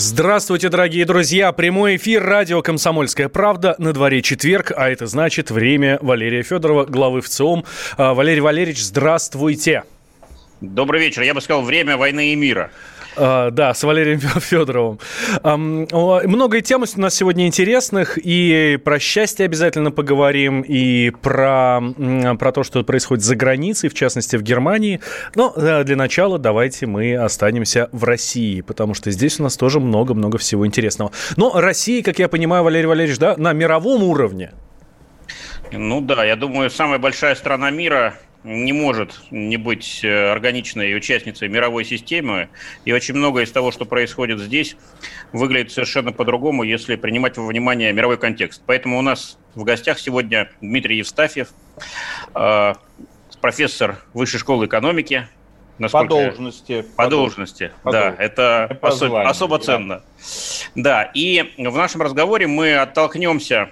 Здравствуйте, дорогие друзья! Прямой эфир радио «Комсомольская правда». На дворе четверг, а это значит время Валерия Федорова, главы ВЦИОМ. А, Валерий Валерьевич, здравствуйте! Добрый вечер. Я бы сказал, время войны и мира. Uh, да, с Валерием Федоровым. Много тем у нас сегодня интересных. И про счастье обязательно поговорим, и про, про то, что происходит за границей, в частности, в Германии. Но uh, для начала давайте мы останемся в России, потому что здесь у нас тоже много-много всего интересного. Но Россия, как я понимаю, Валерий Валерьевич, да, на мировом уровне. Ну да, я думаю, самая большая страна мира не может не быть э, органичной участницей мировой системы. И очень многое из того, что происходит здесь, выглядит совершенно по-другому, если принимать во внимание мировой контекст. Поэтому у нас в гостях сегодня Дмитрий Евстафьев, э, профессор Высшей школы экономики. По должности. По, по должности, по да. Должности. Это осо- особо ценно. Да, и в нашем разговоре мы оттолкнемся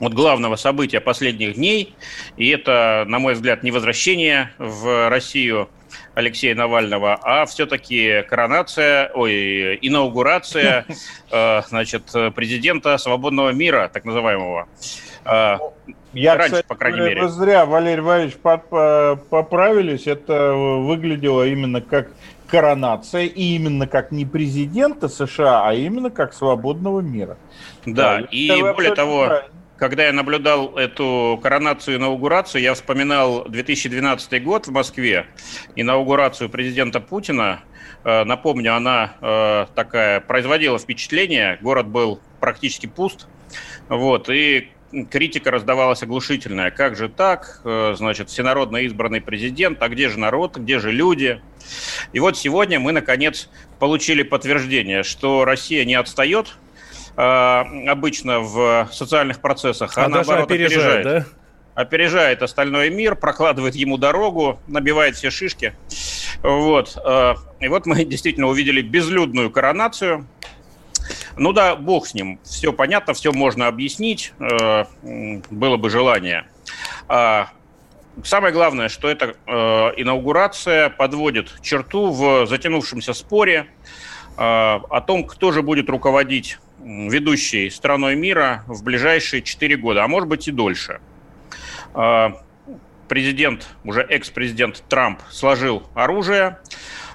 от главного события последних дней. И это, на мой взгляд, не возвращение в Россию Алексея Навального, а все-таки коронация, ой, инаугурация, э, значит, президента свободного мира, так называемого. Э, Я, Раньше, кстати, по крайней мере. Вы зря, Валерий Валерьевич, поправились. Это выглядело именно как коронация, и именно как не президента США, а именно как свободного мира. Да, да и более того, правильно когда я наблюдал эту коронацию и инаугурацию, я вспоминал 2012 год в Москве, инаугурацию президента Путина. Э, напомню, она э, такая производила впечатление, город был практически пуст, вот, и критика раздавалась оглушительная. Как же так? Э, значит, всенародно избранный президент, а где же народ, где же люди? И вот сегодня мы, наконец, получили подтверждение, что Россия не отстает – обычно в социальных процессах, а, а наоборот опережает. опережает. Да? опережает остальной мир, прокладывает ему дорогу, набивает все шишки. Вот. Э, и вот мы действительно увидели безлюдную коронацию. Ну да, бог с ним. Все понятно, все можно объяснить. Э, было бы желание. А, самое главное, что эта инаугурация подводит черту в затянувшемся споре о том, кто же будет руководить ведущей страной мира в ближайшие 4 года, а может быть и дольше. А, президент, уже экс-президент Трамп сложил оружие,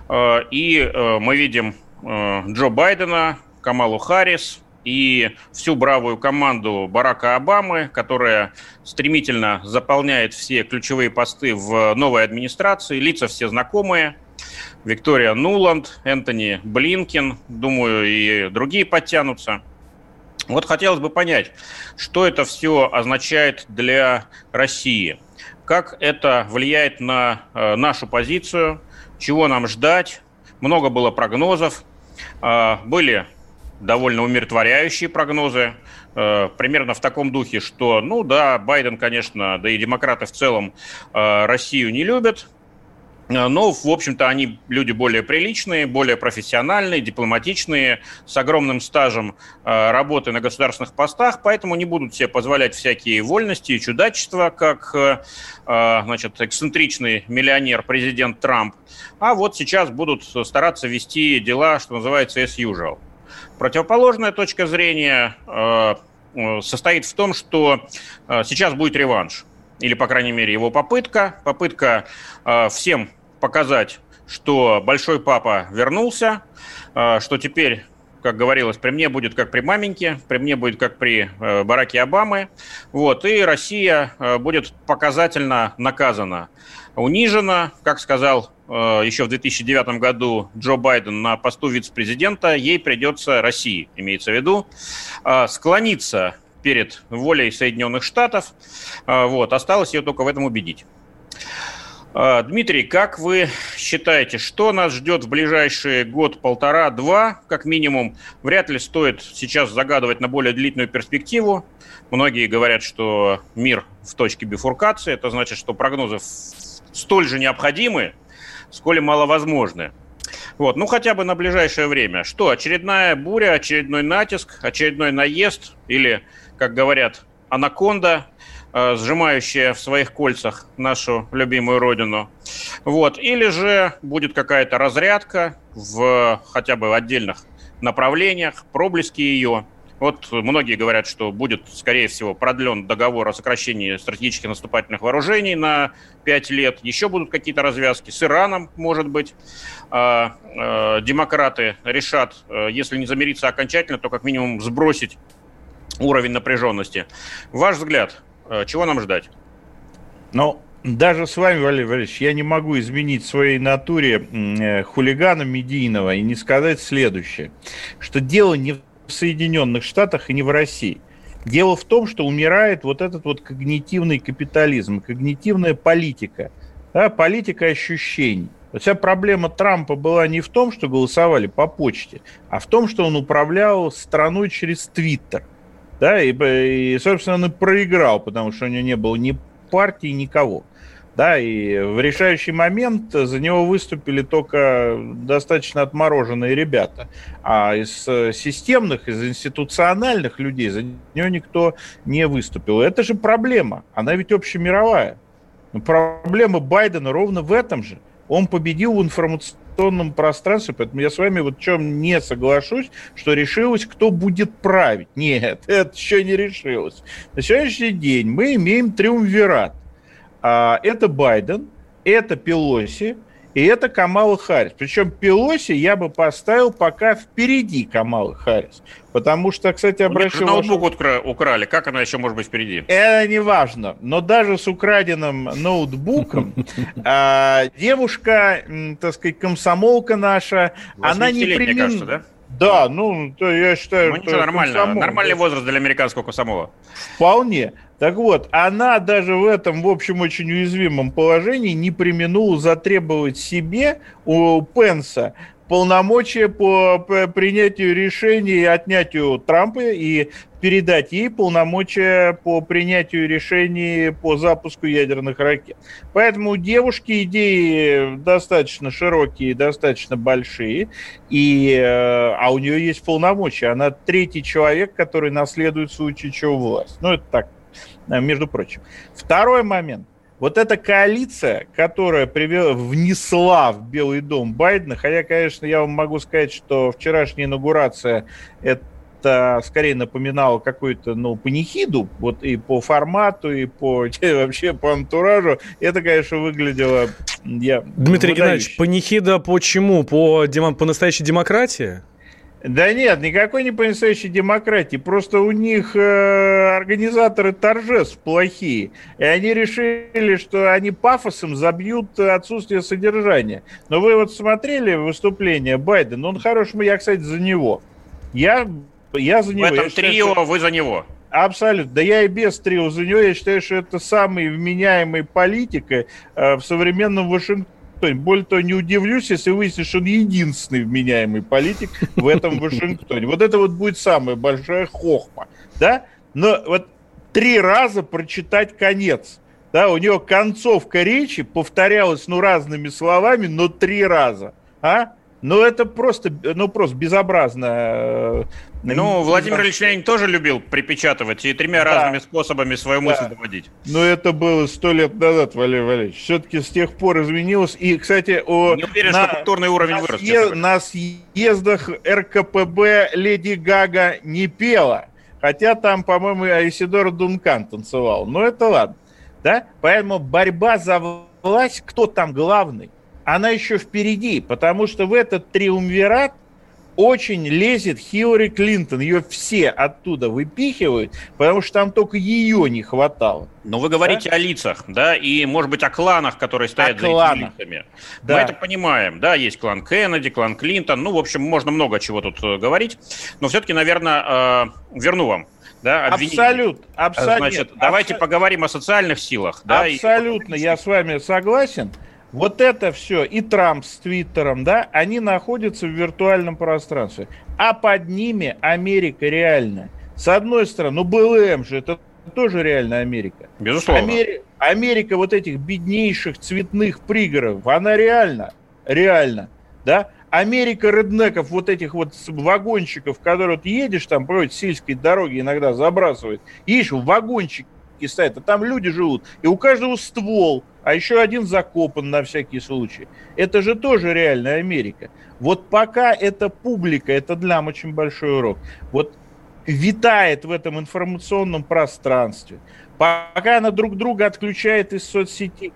а, и э, мы видим э, Джо Байдена, Камалу Харрис и всю бравую команду Барака Обамы, которая стремительно заполняет все ключевые посты в новой администрации, лица все знакомые – Виктория Нуланд, Энтони Блинкин, думаю, и другие подтянутся. Вот хотелось бы понять, что это все означает для России, как это влияет на э, нашу позицию, чего нам ждать. Много было прогнозов, э, были довольно умиротворяющие прогнозы, э, примерно в таком духе, что, ну да, Байден, конечно, да и демократы в целом э, Россию не любят, но, в общем-то, они люди более приличные, более профессиональные, дипломатичные, с огромным стажем э, работы на государственных постах, поэтому не будут себе позволять всякие вольности и чудачества, как э, значит, эксцентричный миллионер-президент Трамп. А вот сейчас будут стараться вести дела, что называется, as usual. Противоположная точка зрения состоит в том, что сейчас будет реванш или, по крайней мере, его попытка, попытка э, всем показать, что большой папа вернулся, э, что теперь как говорилось, при мне будет как при маменьке, при мне будет как при э, Бараке Обамы. Вот, и Россия э, будет показательно наказана, унижена, как сказал э, еще в 2009 году Джо Байден на посту вице-президента, ей придется России, имеется в виду, э, склониться перед волей Соединенных Штатов. А, вот. Осталось ее только в этом убедить. А, Дмитрий, как вы считаете, что нас ждет в ближайшие год, полтора, два, как минимум? Вряд ли стоит сейчас загадывать на более длительную перспективу. Многие говорят, что мир в точке бифуркации. Это значит, что прогнозы столь же необходимы, сколь и маловозможны. Вот, ну хотя бы на ближайшее время. Что, очередная буря, очередной натиск, очередной наезд или, как говорят, анаконда, э, сжимающая в своих кольцах нашу любимую родину. Вот. Или же будет какая-то разрядка в хотя бы в отдельных направлениях, проблески ее. Вот многие говорят, что будет, скорее всего, продлен договор о сокращении стратегических наступательных вооружений на 5 лет. Еще будут какие-то развязки. С Ираном, может быть, а, а, демократы решат, э, если не замириться окончательно, то как минимум сбросить уровень напряженности. Ваш взгляд, э, чего нам ждать? Ну, даже с вами, Валерий Валерьевич, я не могу изменить своей натуре э, хулигана медийного и не сказать следующее, что дело не в Соединенных Штатах и не в России. Дело в том, что умирает вот этот вот когнитивный капитализм, когнитивная политика, да, политика ощущений. Вся проблема Трампа была не в том, что голосовали по почте, а в том, что он управлял страной через Твиттер. Да, и, и, собственно, он и проиграл, потому что у него не было ни партии, никого. Да, и в решающий момент за него выступили только достаточно отмороженные ребята. А из системных, из институциональных людей за него никто не выступил. Это же проблема. Она ведь общемировая. Проблема Байдена ровно в этом же. Он победил в информационном пространстве, поэтому я с вами вот в чем не соглашусь, что решилось, кто будет править. Нет, это еще не решилось. На сегодняшний день мы имеем триумвират а, это Байден, это Пелоси и это Камала Харрис. Причем Пелоси я бы поставил пока впереди Камалы Харрис. Потому что, кстати, обращаю... ноутбук вашу... украли, как она еще может быть впереди? Это не важно. Но даже с украденным ноутбуком а, девушка, так сказать, комсомолка наша, она не примин... Да, ну, то я считаю, ну, ничего, нормально. Комсомол. Нормальный возраст для американского комсомола. Вполне. Так вот, она даже в этом, в общем, очень уязвимом положении не применула затребовать себе у Пенса полномочия по принятию решений и отнятию Трампа и передать ей полномочия по принятию решений по запуску ядерных ракет. Поэтому у девушки идеи достаточно широкие, достаточно большие, и, э, а у нее есть полномочия. Она третий человек, который наследует в случае власть. Ну, это так, Э, между прочим. Второй момент. Вот эта коалиция, которая привела, внесла в Белый дом Байдена, хотя, конечно, я вам могу сказать, что вчерашняя инаугурация это скорее напоминало какую-то, ну, панихиду, вот и по формату, и по вообще по антуражу. Это, конечно, выглядело... Я, Дмитрий Геннадьевич, панихида почему? По, по настоящей демократии? Да нет, никакой не по-настоящей демократии. Просто у них э, организаторы торжеств плохие. И они решили, что они пафосом забьют отсутствие содержания. Но вы вот смотрели выступление Байдена? Он хорош, я, кстати, за него. Я, я за него. В этом я считаю, трио что... вы за него. Абсолютно. Да я и без трио за него. Я считаю, что это самый вменяемый политик э, в современном Вашингтоне Вашингтоне. Более того, не удивлюсь, если выяснится, что он единственный вменяемый политик в этом Вашингтоне. Вот это вот будет самая большая хохма. Да? Но вот три раза прочитать конец. Да, у него концовка речи повторялась, ну, разными словами, но три раза. А? Ну, это просто, ну, просто безобразно. Э, ну, Владимир Ильич Ленин тоже любил припечатывать и тремя да. разными способами свою да. мысль доводить. Но это было сто лет назад, Валерий Валерьевич. Все-таки с тех пор изменилось. И, кстати, о, Не уверен, на, что культурный уровень на вырос. Съезд, на съездах РКПБ Леди Гага не пела. Хотя там, по-моему, Айсидор Дункан танцевал. Но это ладно. Да? Поэтому борьба за власть, кто там главный? Она еще впереди, потому что в этот триумвират очень лезет Хиллари Клинтон. Ее все оттуда выпихивают, потому что там только ее не хватало. Но вы говорите да? о лицах, да, и, может быть, о кланах, которые стоят о за кланах. этими лицами. Да. Мы это понимаем, да, есть клан Кеннеди, клан Клинтон, ну, в общем, можно много чего тут э, говорить, но все-таки, наверное, э, верну вам да, Абсолют, абсолютно. Значит, давайте поговорим о социальных силах. Да, абсолютно, и... я с вами согласен. Вот это все, и Трамп с Твиттером, да, они находятся в виртуальном пространстве. А под ними Америка реальная. С одной стороны, ну БЛМ же, это тоже реальная Америка. Безусловно. Амери... Америка вот этих беднейших цветных пригородов, она реально, реально, да. Америка реднеков, вот этих вот вагончиков, которые вот едешь там, по сельской дороге иногда забрасывают, едешь, вагончики стоят, а там люди живут, и у каждого ствол, а еще один закопан на всякий случай. Это же тоже реальная Америка. Вот пока эта публика, это нам очень большой урок, вот витает в этом информационном пространстве, пока она друг друга отключает из соцсетей,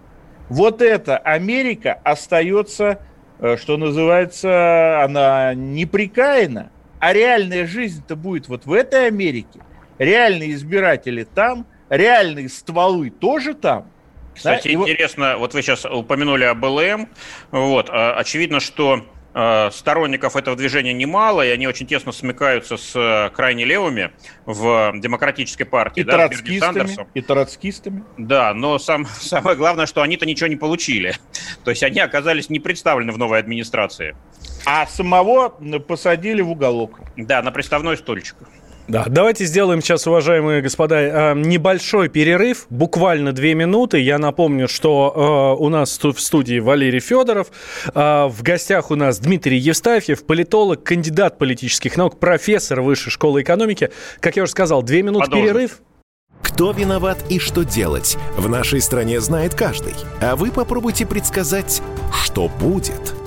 вот эта Америка остается Э, что называется, она неприкаяна. А реальная жизнь-то будет вот в этой Америке. Реальные избиратели там, реальные стволы тоже там. Кстати, да? интересно, вот вы сейчас упомянули об ЛМ. Вот, а, очевидно, что Э, сторонников этого движения немало, и они очень тесно смыкаются с э, крайне левыми в демократической партии. И да, троцкистами. И троцкистами. Да, но сам, самое главное, что они-то ничего не получили. То есть они оказались не представлены в новой администрации. А самого посадили в уголок. Да, на приставной стульчик. Да, давайте сделаем сейчас, уважаемые господа, э, небольшой перерыв, буквально две минуты. Я напомню, что э, у нас в студии Валерий Федоров, э, в гостях у нас Дмитрий Евстафьев, политолог, кандидат политических наук, профессор Высшей школы экономики. Как я уже сказал, две минуты Продолжим. перерыв. Кто виноват и что делать, в нашей стране знает каждый. А вы попробуйте предсказать, что будет –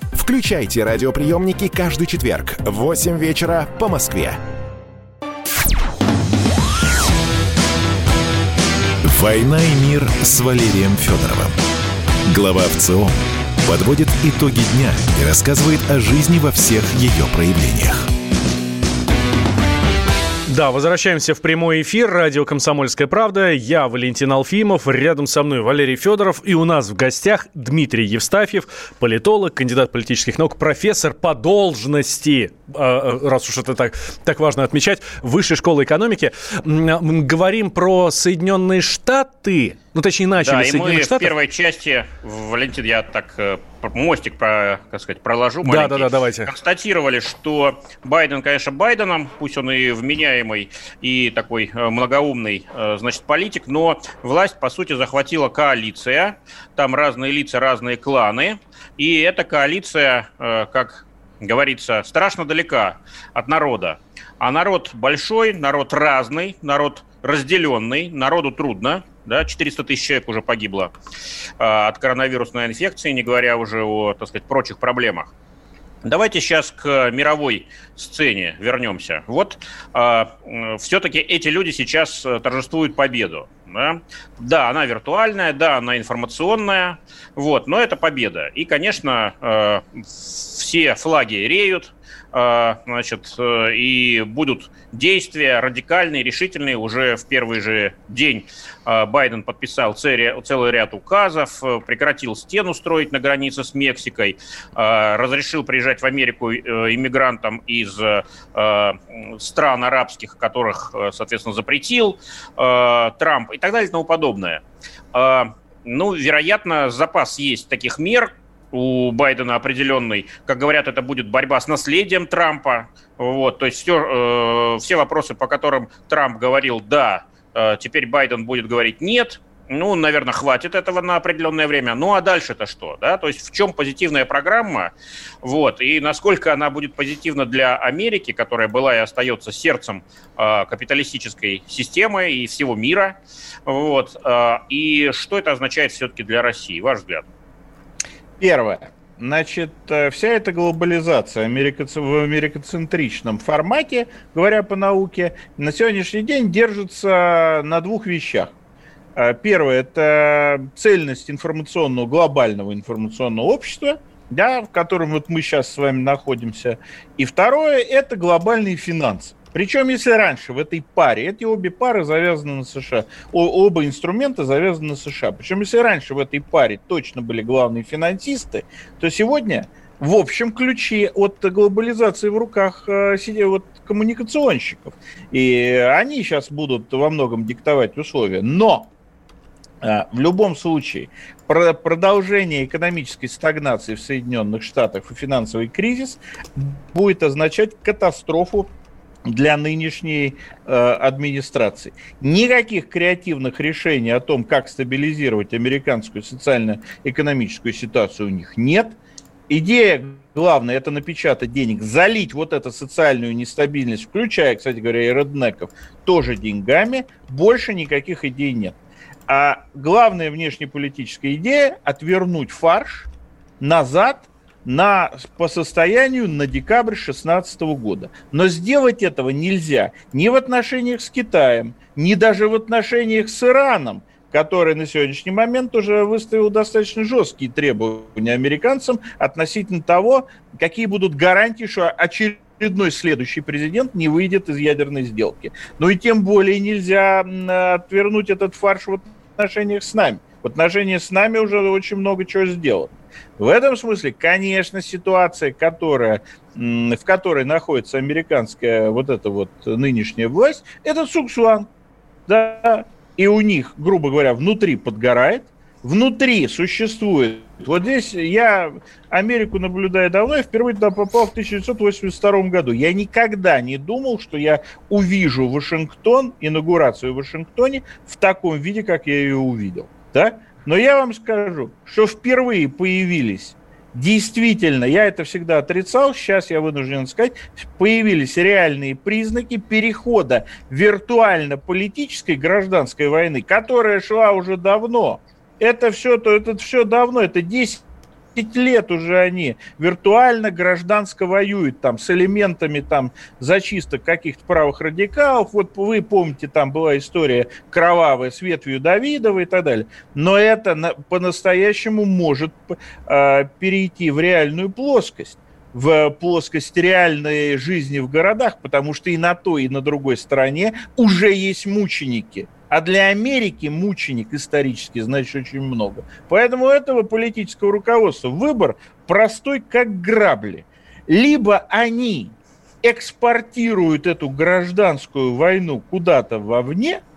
Включайте радиоприемники каждый четверг в 8 вечера по Москве. «Война и мир» с Валерием Федоровым. Глава ВЦО подводит итоги дня и рассказывает о жизни во всех ее проявлениях. Да, возвращаемся в прямой эфир. Радио «Комсомольская правда». Я Валентин Алфимов. Рядом со мной Валерий Федоров. И у нас в гостях Дмитрий Евстафьев, политолог, кандидат политических наук, профессор по должности, а, а, раз уж это так, так важно отмечать, Высшей школы экономики. Говорим про Соединенные Штаты. Ну, точнее, начали да, Соединенных и мы Штатов. в первой части, Валентин, я так э, мостик, про, как сказать, проложу. Да, да, да, давайте. Констатировали, что Байден, конечно, Байденом, пусть он и вменяемый, и такой э, многоумный, э, значит, политик, но власть, по сути, захватила коалиция. Там разные лица, разные кланы. И эта коалиция, как говорится, страшно далека от народа. А народ большой, народ разный, народ разделенный, народу трудно, да, 400 тысяч человек уже погибло э, от коронавирусной инфекции, не говоря уже о, так сказать, прочих проблемах. Давайте сейчас к мировой сцене вернемся. Вот э, все-таки эти люди сейчас э, торжествуют победу. Да? да, она виртуальная, да, она информационная, вот, но это победа. И, конечно, э, все флаги реют, значит, э, и будут действия радикальные, решительные. Уже в первый же день э, Байден подписал целый ряд указов, э, прекратил стену строить на границе с Мексикой, э, разрешил приезжать в Америку иммигрантам из стран арабских, которых, соответственно, запретил Трамп и так далее и тому подобное. Ну, вероятно, запас есть таких мер, у Байдена определенный. Как говорят, это будет борьба с наследием Трампа. Вот, то есть все, э, все вопросы, по которым Трамп говорил, да, теперь Байден будет говорить нет, ну, наверное, хватит этого на определенное время. Ну, а дальше-то что, да? То есть в чем позитивная программа, вот, и насколько она будет позитивна для Америки, которая была и остается сердцем э, капиталистической системы и всего мира, вот, э, и что это означает все-таки для России, ваш взгляд? Первое. Значит, э, вся эта глобализация в америкоцентричном формате, говоря по науке, на сегодняшний день держится на двух вещах. Э, первое – это цельность информационного, глобального информационного общества, да, в котором вот мы сейчас с вами находимся. И второе – это глобальные финансы. Причем, если раньше в этой паре, эти обе пары завязаны на США, оба инструмента завязаны на США. Причем, если раньше в этой паре точно были главные финансисты, то сегодня в общем ключе от глобализации в руках э, вот, коммуникационщиков. И они сейчас будут во многом диктовать условия. Но а, в любом случае, продолжение экономической стагнации в Соединенных Штатах и финансовый кризис будет означать катастрофу для нынешней э, администрации. Никаких креативных решений о том, как стабилизировать американскую социально-экономическую ситуацию у них нет. Идея главная – это напечатать денег, залить вот эту социальную нестабильность, включая, кстати говоря, и реднеков, тоже деньгами. Больше никаких идей нет. А главная внешнеполитическая идея – отвернуть фарш назад на, по состоянию на декабрь 2016 года. Но сделать этого нельзя ни в отношениях с Китаем, ни даже в отношениях с Ираном, который на сегодняшний момент уже выставил достаточно жесткие требования американцам относительно того, какие будут гарантии, что очередной следующий президент не выйдет из ядерной сделки. Ну и тем более нельзя отвернуть этот фарш вот отношениях с нами. В отношениях с нами уже очень много чего сделано. В этом смысле, конечно, ситуация, которая, в которой находится американская вот эта вот нынешняя власть, это Суксуан. Да, и у них, грубо говоря, внутри подгорает, внутри существует. Вот здесь я Америку наблюдаю давно, я впервые туда попал в 1982 году. Я никогда не думал, что я увижу Вашингтон, инаугурацию в Вашингтоне в таком виде, как я ее увидел. Да? Но я вам скажу, что впервые появились действительно, я это всегда отрицал, сейчас я вынужден сказать, появились реальные признаки перехода виртуально-политической гражданской войны, которая шла уже давно это все, то это все давно, это 10 лет уже они виртуально гражданско воюют там с элементами там зачисток каких-то правых радикалов. Вот вы помните, там была история кровавая с ветвью Давидова и так далее. Но это на, по-настоящему может э, перейти в реальную плоскость в плоскость реальной жизни в городах, потому что и на той, и на другой стороне уже есть мученики – а для Америки мученик исторически значит очень много. Поэтому этого политического руководства выбор простой, как грабли. Либо они экспортируют эту гражданскую войну куда-то вовне –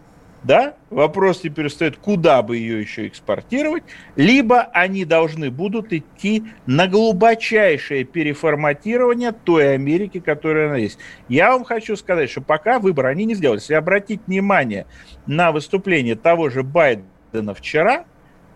да, вопрос теперь стоит, куда бы ее еще экспортировать, либо они должны будут идти на глубочайшее переформатирование той Америки, которая она есть. Я вам хочу сказать, что пока выбор они не сделали. Если обратить внимание на выступление того же Байдена вчера,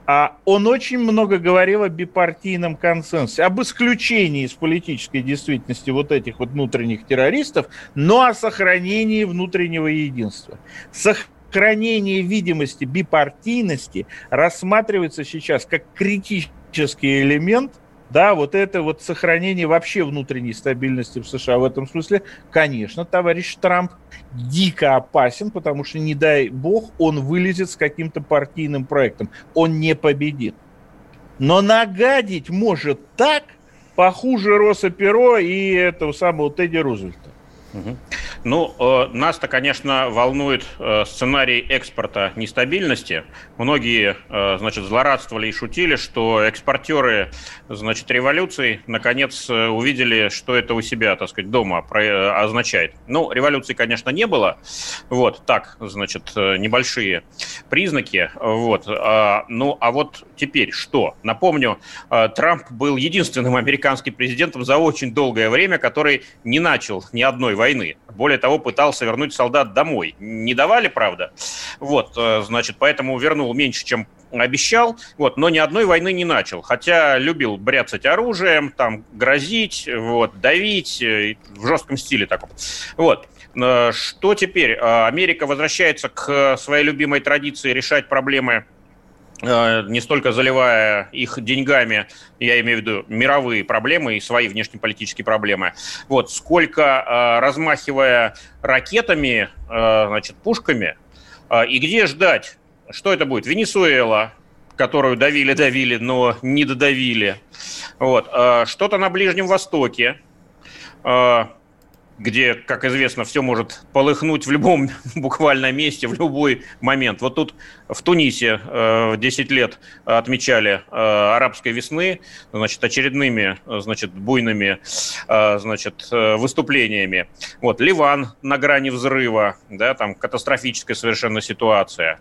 а он очень много говорил о бипартийном консенсусе, об исключении из политической действительности вот этих вот внутренних террористов, но о сохранении внутреннего единства. Сох сохранение видимости бипартийности рассматривается сейчас как критический элемент да, вот это вот сохранение вообще внутренней стабильности в США в этом смысле, конечно, товарищ Трамп дико опасен, потому что, не дай бог, он вылезет с каким-то партийным проектом. Он не победит. Но нагадить может так, похуже Роса Перо и этого самого Тедди Рузвельта. Ну, э, нас-то, конечно, волнует э, сценарий экспорта нестабильности. Многие, э, значит, злорадствовали и шутили, что экспортеры, значит, революции наконец увидели, что это у себя, так сказать, дома означает. Ну, революции, конечно, не было. Вот, так, значит, небольшие признаки. Вот. А, ну, а вот теперь что? Напомню, Трамп был единственным американским президентом за очень долгое время, который не начал ни одной войны. Более более того, пытался вернуть солдат домой. Не давали, правда? Вот, э, значит, поэтому вернул меньше, чем обещал, вот, но ни одной войны не начал. Хотя любил бряцать оружием, там, грозить, вот, давить э, в жестком стиле таком. Вот. Э, что теперь? Америка возвращается к своей любимой традиции решать проблемы не столько заливая их деньгами, я имею в виду мировые проблемы и свои внешнеполитические проблемы, вот, сколько размахивая ракетами, значит, пушками, и где ждать что это будет? Венесуэла, которую давили-давили, но не додавили. Вот. Что-то на Ближнем Востоке, где, как известно, все может полыхнуть в любом буквально месте, в любой момент. Вот тут в Тунисе 10 лет отмечали арабской весны, значит, очередными, значит, буйными, значит, выступлениями. Вот, Ливан на грани взрыва, да, там катастрофическая совершенно ситуация.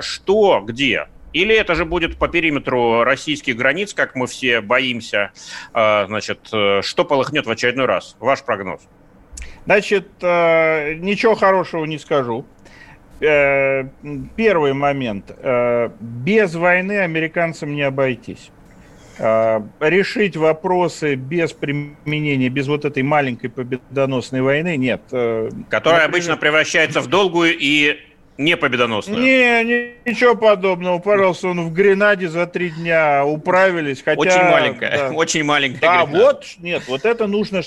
Что, где? Или это же будет по периметру российских границ, как мы все боимся, значит, э, что полыхнет в очередной раз? Ваш прогноз? Значит, э, ничего хорошего не скажу. Э, первый момент. Э, без войны американцам не обойтись. Решить вопросы без применения, без вот этой маленькой победоносной войны нет. Которая обычно превращается в долгую и не победоносную. Не, не, ничего подобного. Пожалуйста, он в Гренаде за три дня управились. Хотя, очень маленькая, да. очень маленькая. Да, Гренада. вот, нет, вот это нужно...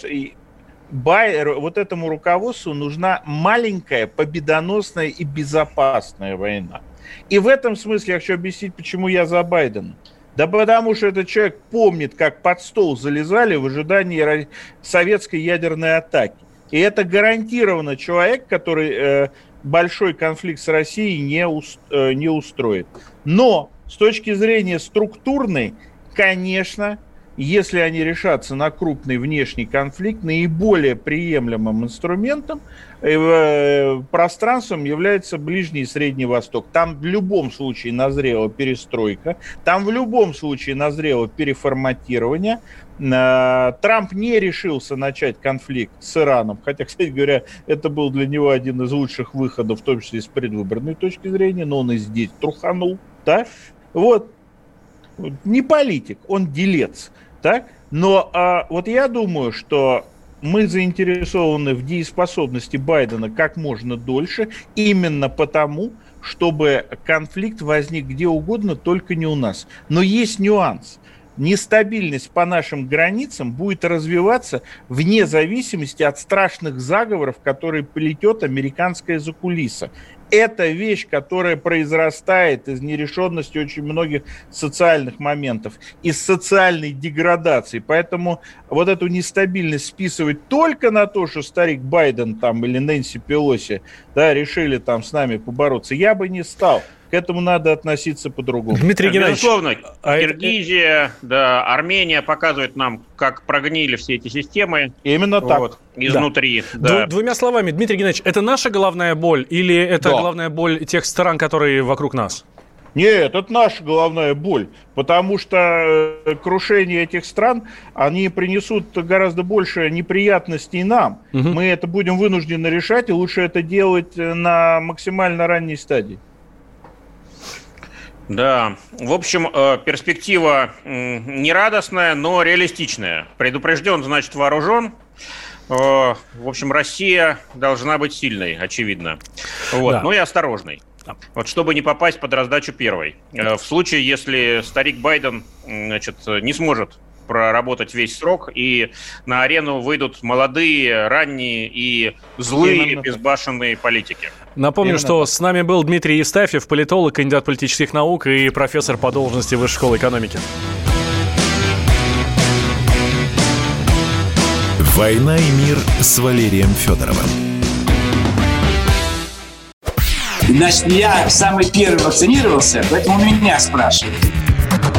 Байер, вот этому руководству нужна маленькая, победоносная и безопасная война. И в этом смысле я хочу объяснить, почему я за Байдена. Да потому что этот человек помнит, как под стол залезали в ожидании советской ядерной атаки. И это гарантированно человек, который э, большой конфликт с Россией не, уст, э, не устроит. Но с точки зрения структурной, конечно, если они решатся на крупный внешний конфликт, наиболее приемлемым инструментом, э, пространством является Ближний и Средний Восток. Там в любом случае назрела перестройка, там в любом случае назрело переформатирование. Э, Трамп не решился начать конфликт с Ираном, хотя, кстати говоря, это был для него один из лучших выходов, в том числе с предвыборной точки зрения, но он и здесь труханул, да? Вот, не политик, он делец так? Но а, вот я думаю, что мы заинтересованы в дееспособности Байдена как можно дольше, именно потому, чтобы конфликт возник где угодно, только не у нас. Но есть нюанс. Нестабильность по нашим границам будет развиваться вне зависимости от страшных заговоров, которые плетет американская закулиса это вещь, которая произрастает из нерешенности очень многих социальных моментов, из социальной деградации. Поэтому вот эту нестабильность списывать только на то, что старик Байден там или Нэнси Пелоси да, решили там с нами побороться, я бы не стал. К этому надо относиться по-другому. Дмитрий Геннадьевич, Безусловно, а Киргизия, это... да, Армения показывают нам, как прогнили все эти системы. Именно так. Вот, изнутри. Да. Да. Двумя словами, Дмитрий Геннадьевич, это наша головная боль или это да. головная боль тех стран, которые вокруг нас? Нет, это наша головная боль, потому что э, крушение этих стран, они принесут гораздо больше неприятностей нам. Угу. Мы это будем вынуждены решать, и лучше это делать э, на максимально ранней стадии. Да, в общем, э, перспектива нерадостная, но реалистичная. Предупрежден, значит вооружен. Э, в общем, Россия должна быть сильной, очевидно. Вот. Да. Ну и осторожной. Вот чтобы не попасть под раздачу первой. Э, в случае, если старик Байден значит, не сможет проработать весь срок, и на арену выйдут молодые, ранние и злые, Именно. безбашенные политики. Напомню, Именно что так. с нами был Дмитрий Евстафьев, политолог, кандидат политических наук и профессор по должности Высшей школы экономики. «Война и мир» с Валерием Федоровым. Значит, я самый первый вакцинировался, поэтому меня спрашивают.